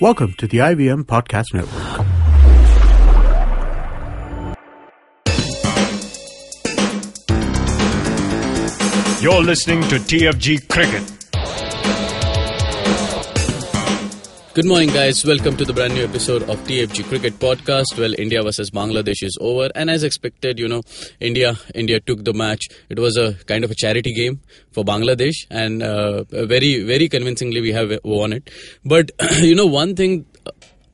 Welcome to the IVM Podcast Network. You're listening to TFG Cricket. Good morning, guys. Welcome to the brand new episode of TFG Cricket Podcast. Well, India versus Bangladesh is over, and as expected, you know, India India took the match. It was a kind of a charity game for Bangladesh, and uh, very very convincingly we have won it. But you know, one thing.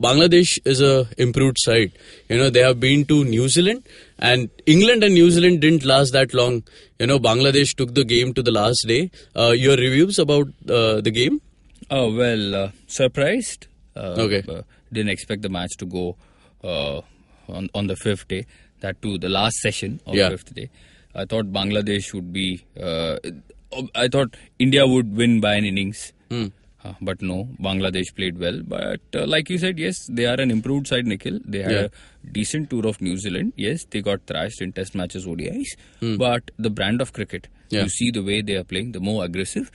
Bangladesh is a improved side. You know they have been to New Zealand, and England and New Zealand didn't last that long. You know Bangladesh took the game to the last day. Uh, your reviews about uh, the game? Oh well, uh, surprised. Uh, Okay. uh, didn't expect the match to go uh, on on the fifth day. That too, the last session of Yeah. fifth day. I thought Bangladesh would be. Uh, I thought India would win by an innings. Uh, but no, Bangladesh played well. But uh, like you said, yes, they are an improved side, Nikhil. They had Yeah. a decent tour of New Zealand. Yes, they got thrashed in Test matches, ODIs. Hmm. But the brand of cricket, Yeah. you see the way they are playing, the more aggressive.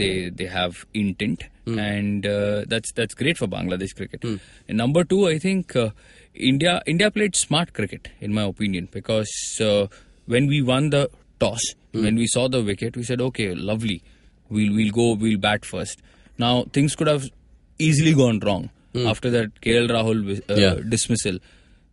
They they have intent, and uh, that's that's great for Bangladesh cricket. And number two, I think uh, India India played smart cricket, in my opinion, because uh, when we won the toss, when we saw the wicket, we said, okay, lovely, we'll we'll go, we'll bat first. Now things could have easily gone wrong after that KL Rahul uh, Yeah. dismissal.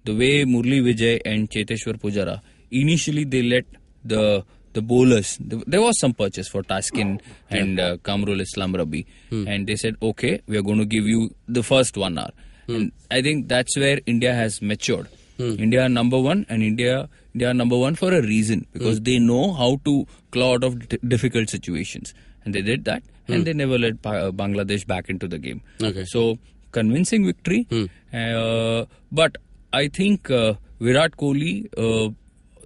The way Murli Vijay and Cheteshwar Pujara initially they let the the bowlers. There was some purchase for Taskin and uh, Kamrul Islam Rabi. And they said okay we are going to give you the first one hour. And I think that's where India has matured. India are number one and India they are number one for a reason. Because they know how to claw out of d- difficult situations. And they did that. And they never let Pa- uh, Bangladesh back into the game. Okay. So convincing victory, uh, but I think uh, Virat Kohli uh,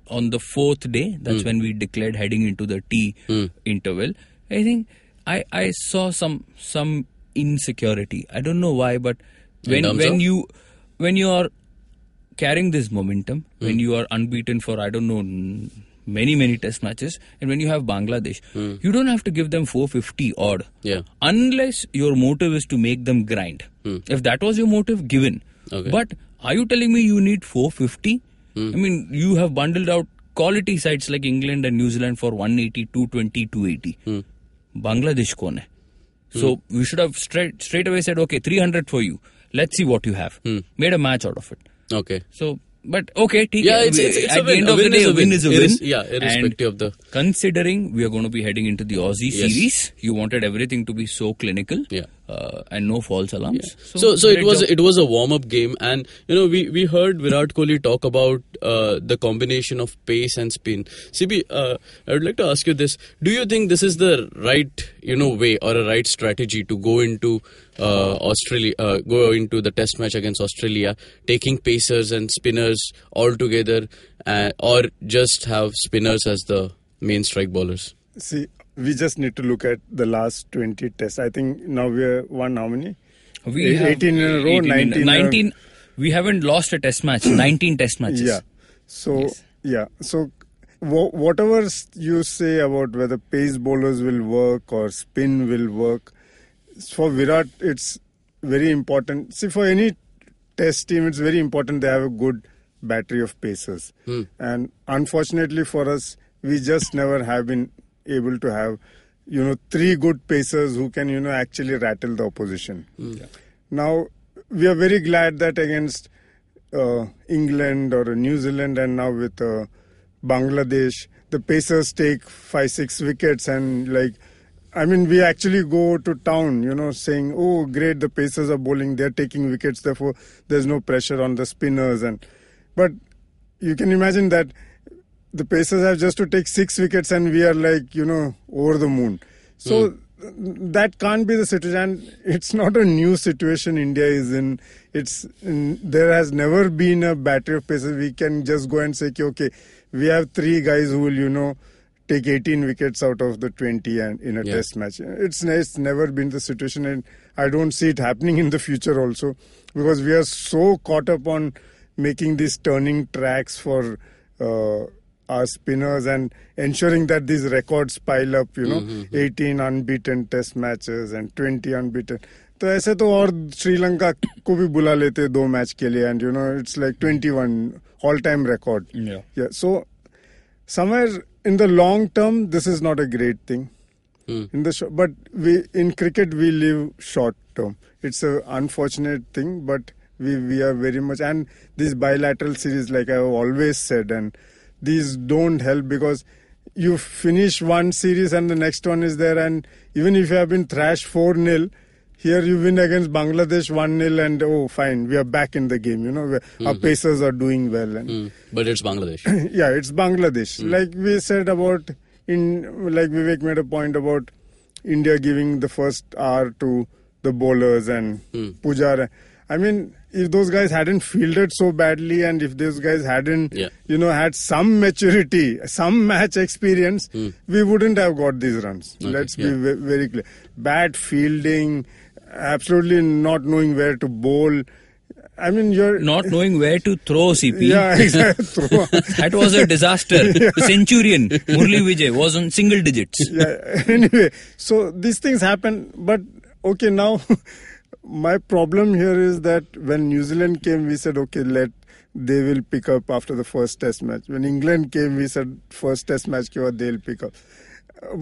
on the fourth day, that's hmm. when we declared heading into the T hmm. interval. I think I I saw some some insecurity. I don't know why, but when when of? you when you are carrying this momentum, when hmm. you are unbeaten for I don't know many many test matches, and when you have Bangladesh, you don't have to give them 450 odd Yeah. unless your motive is to make them grind. If that was your motive, given. Okay. But are you telling me you need 450? I mean, you have bundled out quality sides like England and New Zealand for 180, 220, 280. Bangladesh kone. So we should have straight straight away said, okay, 300 for you. Let's see what you have. Made a match out of it. Okay. So, but okay, ठीक Yeah, है. it's- it's- it's at a the win. end A of the win day, is a a win win. is a Irres- win. yeah, irrespective of And the- Considering we are going to be heading into the Aussie Yes. series, you wanted everything to be so clinical. Yeah. Uh, and no false alarms. So, so, it was job. it was a warm up game, and you know we, we heard Virat Kohli talk about uh, the combination of pace and spin. CB, uh, I would like to ask you this: Do you think this is the right you know way or a right strategy to go into uh, Australia, uh, go into the Test match against Australia, taking pacers and spinners all together, uh, or just have spinners as the main strike bowlers? See, we just need to look at the last 20 tests. I think now we're won how many? we Eight- have 18 in a row, 18 in- 19 in a- 19 we haven't lost a test match. 19 test matches. Yeah. So, Yes. yeah. So, wha- whatever you say about whether pace bowlers will work or spin will work, for Virat, it's very important. See, for any test team, it's very important they have a good battery of pacers. Hmm. And unfortunately for us, we just never have been able to have, you know, three good pacers who can, you know, actually rattle the opposition. Now, we are very glad that against uh, England or New Zealand and now with uh, Bangladesh, the Pacers take five, six wickets and like, I mean, we actually go to town, you know, saying, "Oh, great, the Pacers are bowling; they're taking wickets. Therefore, there's no pressure on the spinners." And but you can imagine that the Pacers have just to take six wickets, and we are like, you know, over the moon. So that can't be the situation. It's not a new situation India is in. It's in, there has never been a battery of Pacers. We can just go and say, "Okay, okay, we have three guys who will, you know, take 18 wickets out of the 20 and in a Yeah. test match. It's it's never been the situation, and I don't see it happening in the future also because we are so caught up on making these turning tracks for. Uh, our spinners and ensuring that these records pile up, you know, 18 unbeaten test matches and 20 unbeaten. तो ऐसे तो और श्रीलंका को भी बुला लेते दो match के लिए and you know it's like 21 all time record Yeah. yeah so somewhere in the long term this is not a great thing in the sh- but we in cricket we live short term it's a unfortunate thing but we we are very much and these bilateral series like i've always said and these don't help because you finish one series and the next one is there and even if you have been thrashed 4 nil here you win against Bangladesh 1 0 and oh fine we are back in the game you know we- our mm-hmm. pacers are doing well and Mm. But it's Bangladesh. yeah, it's Bangladesh. Mm. Like we said about in like Vivek made a point about India giving the first hour to the bowlers and mm. Pujara. I mean, if those guys hadn't fielded so badly and if those guys hadn't, Yeah. you know, had some maturity, some match experience, hmm. we wouldn't have got these runs. Okay, Let's yeah. be ve- very clear. Bad fielding, absolutely not knowing where to bowl. I mean, you're Not knowing where to throw CP. Yeah, exactly. That was a disaster. Centurion, Murli Vijay was on single digits. yeah anyway so these things happen but okay now my problem here is that when new zealand came we said okay let they will pick up after the first test match when england came we said first test match ke they'll pick up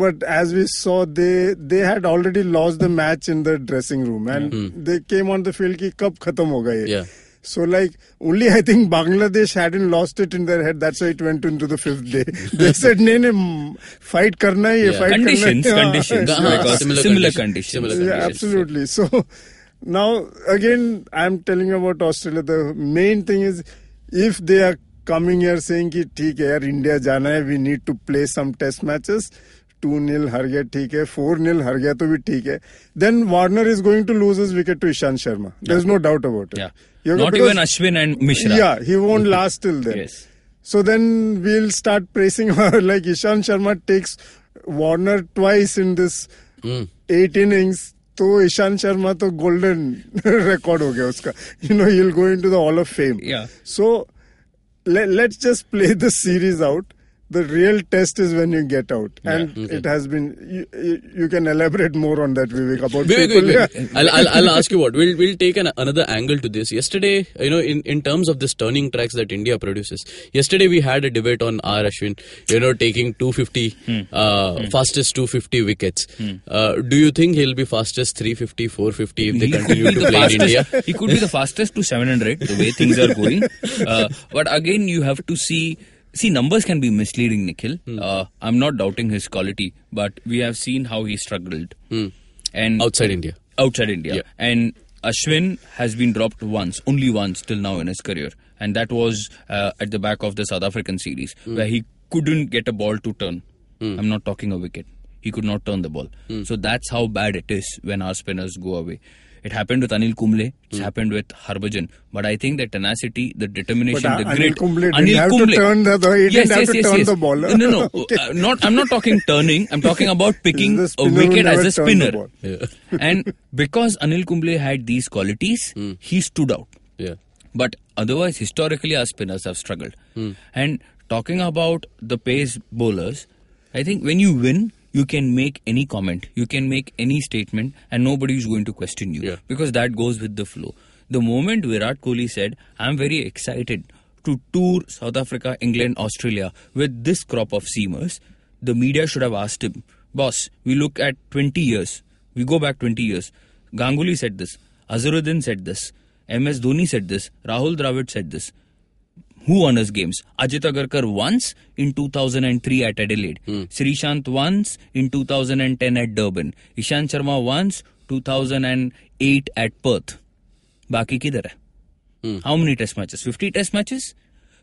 but as we saw they they had already lost the match in the dressing room and they came on the field ki kab khatam hoga ye Yeah. so like only I think Bangladesh hadn't lost it in their head. That's why it went into the fifth day. They said, "Nee, nee, mm, fight karna hi hai, Yeah. fight Conditions, karna hai." conditions. Uh-huh. Because Similar similar, conditions. conditions. Similar Yeah, absolutely. So now, again, I'm telling about Australia. The main thing is if they are coming here saying ki theek hai india jana hai we need to play some test matches. 2 nil har gaya theek hai 4 nil har gaya to bhi theek then warner is going to lose his wicket to ishant sharma. There's no doubt about it. Yeah. Not even ashwin and mishra. Yeah he won't last till then. Yes. So then we'll start praising our like ishant sharma takes warner twice in this hmm. 8 innings. तो ईशान शर्मा तो golden record हो गया उसका। You know you go into the hall of fame so let's just play the series out. The real test is when you get out and okay. it has been you, you, you can elaborate more on that vivek about Wait, people wait, wait. yeah. I'll, I'll, I'll ask you what. We'll, we'll take an, another angle to this. Yesterday, you know, in, in terms of this turning tracks that India produces, yesterday we had a debate on R. Ashwin, you know, taking 250, uh, fastest 250 wickets. Uh, do you think he'll be fastest 350, 450 if they He continue to the play in India? He could be the fastest to 700 the way things are going. Uh, but again, you have to see. See, numbers can be misleading, Nikhil. Hmm. Uh, I'm not doubting his quality, but we have seen how he struggled. And Outside India. outside India. Yeah. And Ashwin has been dropped once, only once till now in his career, and that was uh, at the back of the South African series where he couldn't get a ball to turn. I'm not talking a wicket. He could not turn the ball. So that's how bad it is when our spinners go away. It happened with Anil Kumble. It's happened with Harbhajan. But I think the tenacity, the determination, But, uh, the Anil grit. Kumble didn't have to turn the- he didn't have to turn the ball. No, no, no. Okay. Uh, not. I'm not talking turning. I'm talking about picking The a wicket as a the spinner. Yeah. and because Anil Kumble had these qualities, he stood out. Yeah. But otherwise, historically, our spinners have struggled. And talking about the pace bowlers, I think when you win, you can make any comment, you can make any statement, and nobody is going to question you Yeah. because that goes with the flow. The moment Virat Kohli said, I'm very excited to tour South Africa, England, Australia with this crop of seamers, the media should have asked him, Boss, we look at 20 years, we go back 20 years. Ganguly said this, Azharuddin said this, MS Dhoni said this, Rahul Dravid said this who honors games. Ajit Agarkar once in 2003 at Adelaide. Hmm. Sreesanth once in 2010 at Durban. Ishant Sharma once 2008 at Perth. Baki kidhar hai? Hmm. How many test matches? 50 test matches?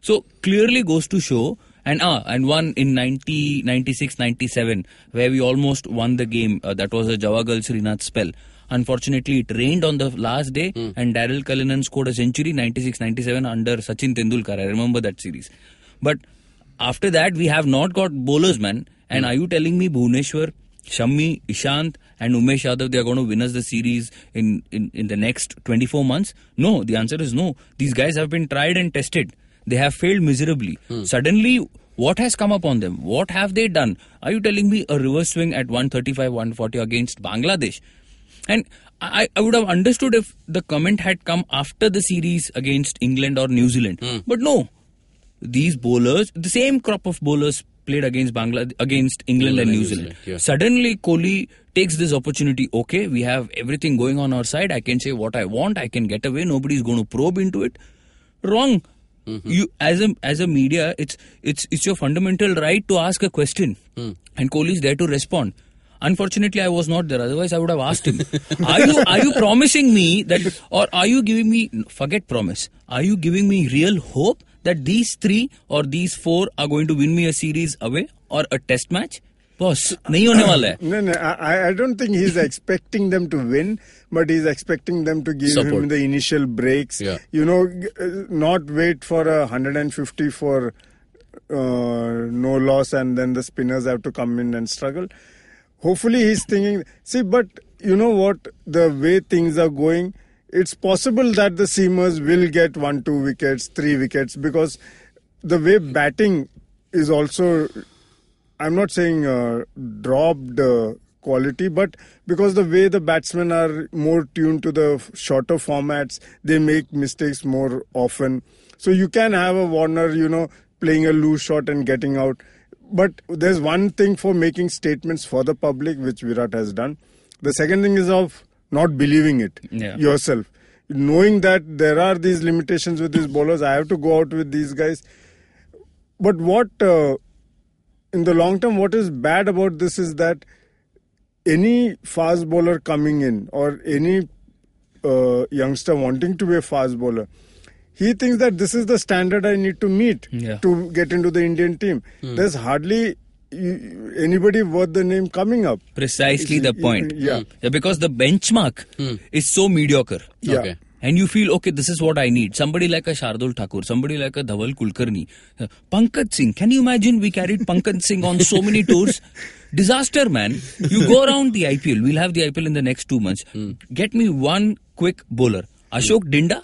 So clearly goes to show and ah and one in 90 96 97 where we almost won the game uh, that was a Jawagal Srinath spell unfortunately it rained on the last day hmm. and Daryl Cullinan scored a century 96 97 under Sachin Tendulkar I remember that series but after that we have not got bowlers man and hmm. are you telling me Bhuvneshwar Shami, Ishant, and Umesh Yadav, they are going to win us the series in, in, in the next 24 months? No, the answer is no. These guys have been tried and tested. They have failed miserably. Hmm. Suddenly, What has come upon them? What have they done? Are you telling me a reverse swing at 135, 140 against Bangladesh? And I, I would have understood if the comment had come after the series against England or New Zealand. Hmm. But no, these bowlers, the same crop of bowlers played against Bangladesh, against England and New Zealand. yeah. Suddenly, Kohli takes this opportunity. Okay, we have everything going on our side. I can say what I want. I can get away. Nobody's going to probe into it. Wrong. Mm-hmm. You as a as a media, it's it's it's your fundamental right to ask a question, hmm. and Kohli is there to respond Unfortunately, I was not there. Otherwise, I would have asked him. are you are you promising me that, or are you giving me forget promise? Are you giving me real hope that these three or these four are going to win me a series away or a test match? Boss, नहीं होने वाला है. No, no, I, I don't think he's expecting them to win, but he's expecting them to give Support. him the initial breaks. Yeah. You know, g- uh, not wait for a 150 for uh, no loss and then the spinners have to come in and struggle. Hopefully, he's thinking, see, but you know what? The way things are going, it's possible that the seamers will get one, two wickets, three wickets because the way batting is also I'm not saying uh, dropped uh, quality, but because the way the batsmen are more tuned to the shorter formats, they make mistakes more often. So you can have a Warner, you know, playing a loose shot and getting out. But there's one thing for making statements for the public, which Virat has done. The second thing is of not believing it Yeah. yourself. Knowing that there are these limitations with these bowlers, I have to go out with these guys. But what uh, in the long term, what is bad about this is that any fast bowler coming in or any uh, youngster wanting to be a fast bowler, he thinks that this is the standard I need to meet Yeah. to get into the Indian team. Hmm. There's hardly anybody worth the name coming up. Precisely the point. Hmm. Yeah. because the benchmark hmm. is so mediocre. Yeah. Okay. And you feel, okay, this is what I need. Somebody like a Shardul Thakur, somebody like a Dhaval Kulkarni. Uh, Pankaj Singh. Can you imagine we carried Pankaj Singh on so many tours? Disaster, man. You go around the IPL. We'll have the IPL in the next two months. Get me one quick bowler. Ashok Dinda?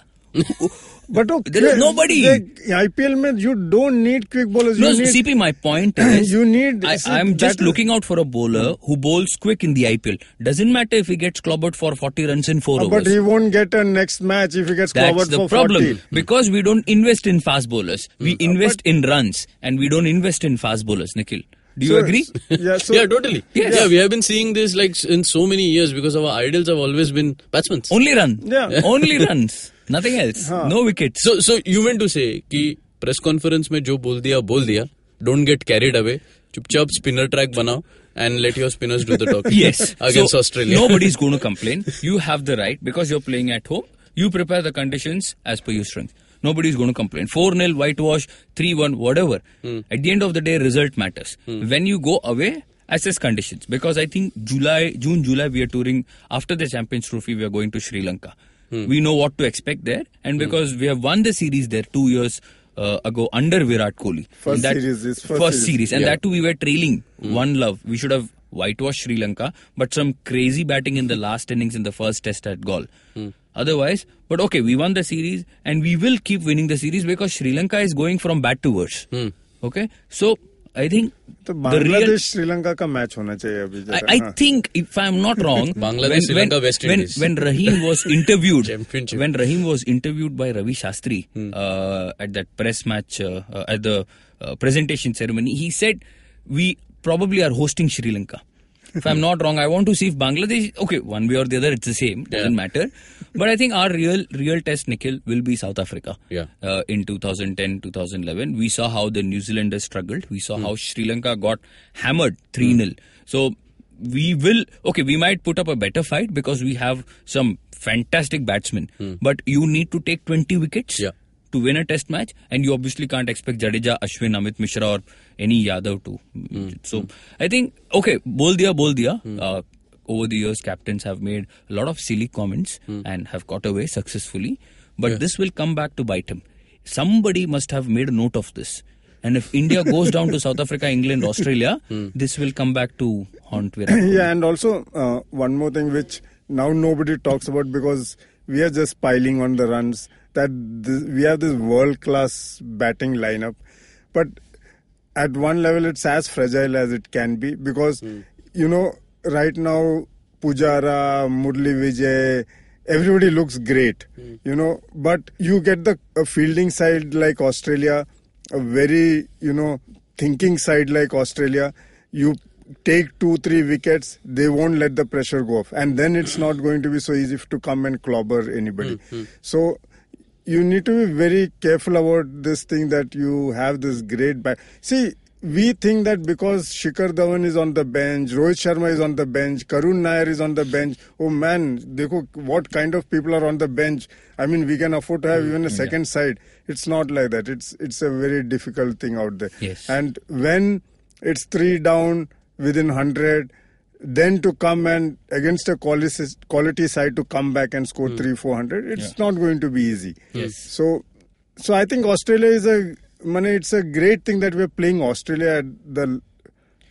But okay, There is nobody. The IPL mein you don't need quick bowlers. No, need, CP, my point is, You need- I, see, I'm just looking out for a bowler who bowls quick in the IPL. Doesn't matter if he gets clobbered for 40 runs in four Uh, overs. but he won't get a next match if he gets That's covered the for problem 40. because we don't invest in fast bowlers. We invest in runs and we don't invest in fast bowlers. Nikhil, do you So- agree? Yeah, so yeah, totally. Yes. Yeah, we have been seeing this like in so many years because our idols have always been batsmen. Only run. Yeah. Only runs. Nothing else. No wickets. So, so you meant to say कि press conference में जो बोल दिया बोल दिया don't get carried away चुपचाप spinner track बनाओ and let your spinners do the talking Yes. Against So, Australia Nobody's going to complain. You have the right because you're playing at home. You prepare the conditions as per your strength. Nobody's going to complain. 4 0, whitewash, 3 1, whatever. At the end of the day, result matters. When you go away, assess conditions. Because I think July, June, July, we are touring. After the Champions Trophy, we are going to Sri Lanka. Hmm. We know what to expect there. And hmm. because we have won the series there two years uh, ago under Virat Kohli. First that- series, first first series. series. And Yeah. that too, we were trailing hmm. one love. We should have whitewashed Sri Lanka, but some crazy batting in the last innings in the first test at Galle. Otherwise, but okay, we won the series and we will keep winning the series because Sri Lanka is going from bad to worse. Okay, so I think तो the Bangladesh real. Sri Lanka का match होना चाहिए अभी I, जरा, I हाँ. think if I'm not wrong, Bangladesh, Sri Lanka, West when, Indies. when Rahim was interviewed, Championship. when Rahim was interviewed by Ravi Shastri uh, at that press match uh, uh, at the uh, presentation ceremony, he said we probably are hosting Sri Lanka. if I'm not wrong, I want to see if Bangladesh. Okay, one way or the other, it's the same. Doesn't Yeah. matter. But I think our real real test, Nikhil, will be South Africa. Yeah. Uh, in 2010, 2011, we saw how the New Zealanders struggled. We saw hmm. how Sri Lanka got hammered 3 0. Hmm. So we will. Okay, we might put up a better fight because we have some fantastic batsmen. Hmm. But you need to take 20 wickets. Yeah. To win a test match, and you obviously can't expect Jadeja, Ashwin, Amit Mishra, or any Yadav to. So I think okay, bol diya, bol diya. Uh, over the years, captains have made a lot of silly comments and have got away successfully. But this will come back to bite him. Somebody must have made a note of this. And if India goes down to South Africa, England, Australia, this will come back to haunt Virat. Kohli. yeah, and also uh, one more thing which now nobody talks about because we are just piling on the runs. That this, we have this world class batting lineup, but at one level it's as fragile as it can be because hmm. you know right now Pujara, Murli Vijay, everybody looks great, hmm. you know, but you get the fielding side like Australia, a very you know thinking side like Australia. You take two three wickets, they won't let the pressure go off, and then it's not going to be so easy to come and clobber anybody. Hmm, so you need to be very careful about this thing that you have this great bat. See, we think that because Shikhar Dhawan is on the bench, Rohit Sharma is on the bench, Karun Nair is on the bench. Oh man, dekho what kind of people are on the bench. I mean, we can afford to have mm, even a second side. It's not like that. It's it's a very difficult thing out there. Yes. And when it's three down within hundred, then to come and against a quality quality side to come back and score three four hundred, it's not going to be easy. Yes. So, so I think Australia is a, Mane, it's a great thing that we're playing Australia at the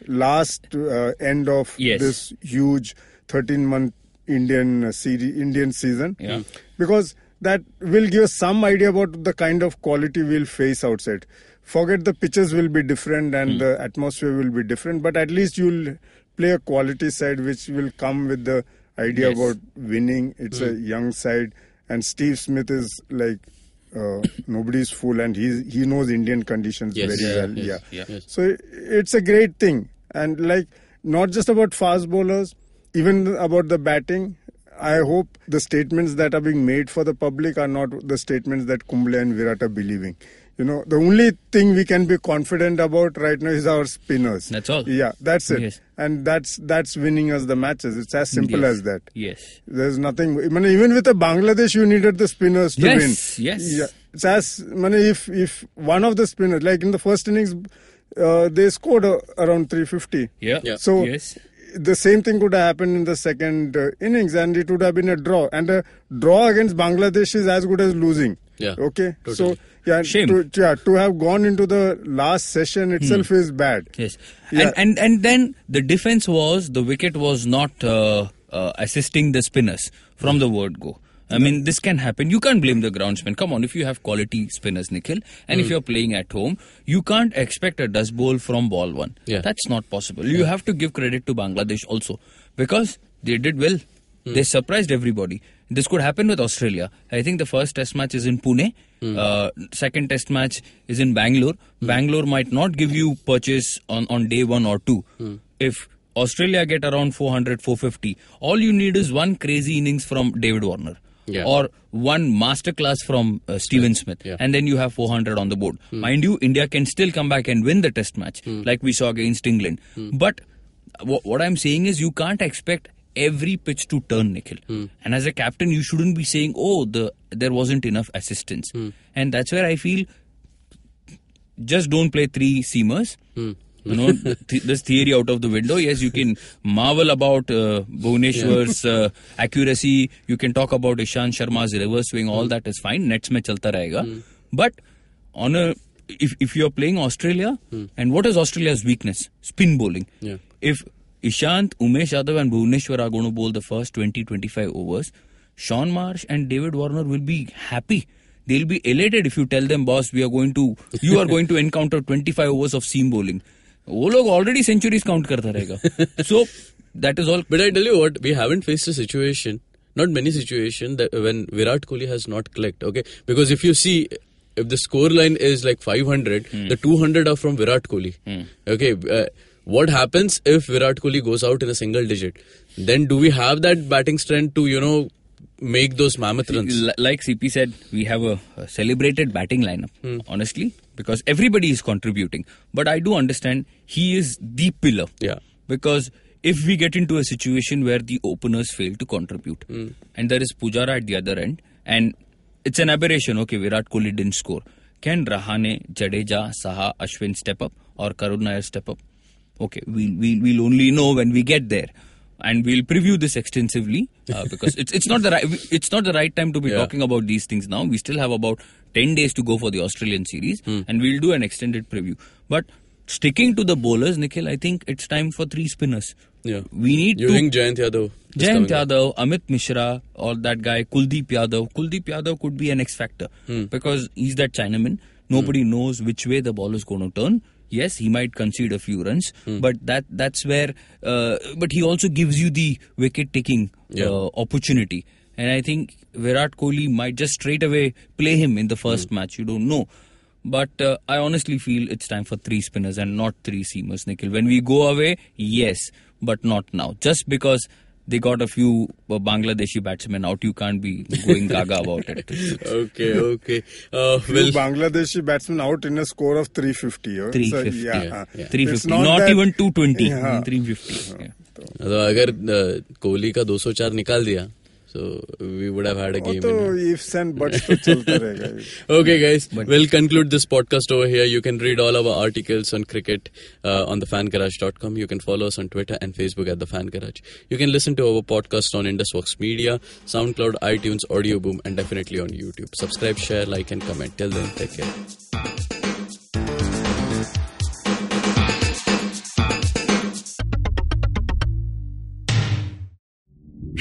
last uh, end of Yes. this huge 13 month Indian uh, series, Indian season. Yeah. Because that will give us some idea about the kind of quality we'll face outside. Forget the pitches will be different and the atmosphere will be different, but at least you'll play a quality side which will come with the idea Yes. about winning. It's a young side, and Steve Smith is like uh, nobody's fool, and he he knows Indian conditions Yes. very Yeah, well. yes, yeah. yeah. So it's a great thing, and like not just about fast bowlers, even about the batting. I hope the statements that are being made for the public are not the statements that Kumble and Virat are believing. You know, the only thing we can be confident about right now is our spinners. That's all. Yeah, that's it. Yes. And that's that's winning us the matches. It's as simple Yes. as that. Yes. There's nothing. I mean, even with the Bangladesh, you needed the spinners to Yes, win. yes. Yeah. It's as. I mean, if if one of the spinners, like in the first innings, uh, they scored uh, around 350. Yeah. Yeah. So yes. the same thing could have happened in the second uh, innings, and it would have been a draw. And a draw against Bangladesh is as good as losing. Yeah, Okay. totally. So yeah, Shame. To, yeah, to have gone into the last session itself is bad. Yes, Yeah. and, and and then the defense was the wicket was not uh, uh, assisting the spinners from the word go. I mean, this can happen. You can't blame the groundsman. Come on, if you have quality spinners, Nikhil, and Hmm. if you're playing at home, you can't expect a dust bowl from ball one. Yeah. That's not possible. You have to give credit to Bangladesh also because they did well. Hmm. They surprised everybody. This could happen with Australia. I think the first test match is in Pune. Hmm. Uh, second test match is in Bangalore. Bangalore might not give you purchase on, on day one or two. Hmm. If Australia get around 400, 450, all you need is one crazy innings from David Warner. Yeah. Or one masterclass from uh, Steven Smith, Yeah. and then you have 400 on the board. Mind you, India can still come back and win the test match, like we saw against England. But wh- what I'm saying is, you can't expect every pitch to turn, Nikhil. Hmm. And as a captain, you shouldn't be saying, "Oh, the there wasn't enough assistance." Hmm. And that's where I feel just don't play three seamers. Hmm. You know, th- this theory out of the window. Yes, you can marvel about uh, Bhuvneshwar's uh, accuracy. You can talk about Ishant Sharma's reverse swing. All that is fine. Nets mein chalta rahega. But on a if if you are playing Australia, and what is Australia's weakness? Spin bowling. Yeah. If Ishant, Umesh Yadav and Bhuvneshwar are going to bowl the first 20-25 overs. Shaun Marsh and David Warner will be happy. They'll be elated if you tell them, boss, we are going to, you are going to encounter 25 overs of seam bowling. वो लोग already centuries count करता So that is all. But I tell you what, we haven't faced a situation, not many situation that when Virat Kohli has not clicked. Okay, because if you see. If the score line is like 500, hmm. the 200 are from Virat Kohli. Hmm. Okay, uh, what happens if Virat Kohli goes out in a single digit? Then do we have that batting strength to you know make those mammoth runs? Like CP said, we have a, a celebrated batting lineup, Hmm. honestly, because everybody is contributing. But I do understand he is the pillar. Yeah. Because if we get into a situation where the openers fail to contribute, Hmm. and there is Pujara at the other end, and it's an aberration, okay, Virat Kohli didn't score. Can Rahane, Jadeja, Saha, Ashwin step up, or Karun Nair step up? Okay, we'll, we'll, we'll only know when we get there. And we'll preview this extensively uh, because it's it's not the right it's not the right time to be Yeah. talking about these things now. We still have about ten days to go for the Australian series, Hmm. and we'll do an extended preview. But sticking to the bowlers, Nikhil, I think it's time for three spinners. Yeah. we need You to think Jayant Yadav? Jayant? Yadav, Amit Mishra, or that guy Kuldeep Yadav. Kuldeep Yadav could be an X factor Hmm. because he's that Chinaman. Nobody knows which way the ball is going to turn. Yes, he might concede a few runs, but that that's where. Uh, but he also gives you the wicket taking Yeah. uh, opportunity, and I think Virat Kohli might just straight away play him in the first match. You don't know. But uh, I honestly feel it's time for three spinners and not three seamers, Nikhil. When we go away, yes, but not now. Just because they got a few uh, Bangladeshi batsmen out, you can't be going gaga about it. Okay, okay. Uh, Few well, Bangladeshi batsmen out in a score of 350. huh? So, 350. yeah, yeah, uh, yeah. 350, it's not, that- even 220, Yeah. 350. Yeah. तो अगर uh, Kohli का 204 निकाल दिया So we would have had a game. ifs and buts Okay guys, we'll conclude this podcast over here. You can read all our articles on cricket uh, on thefangarage.com. You can follow us on Twitter and Facebook at the Fan Garage. You can listen to our podcast on IndusVox Media, SoundCloud, iTunes, Audio Boom, and definitely on YouTube. Subscribe, share, like, and comment. Till then, take care.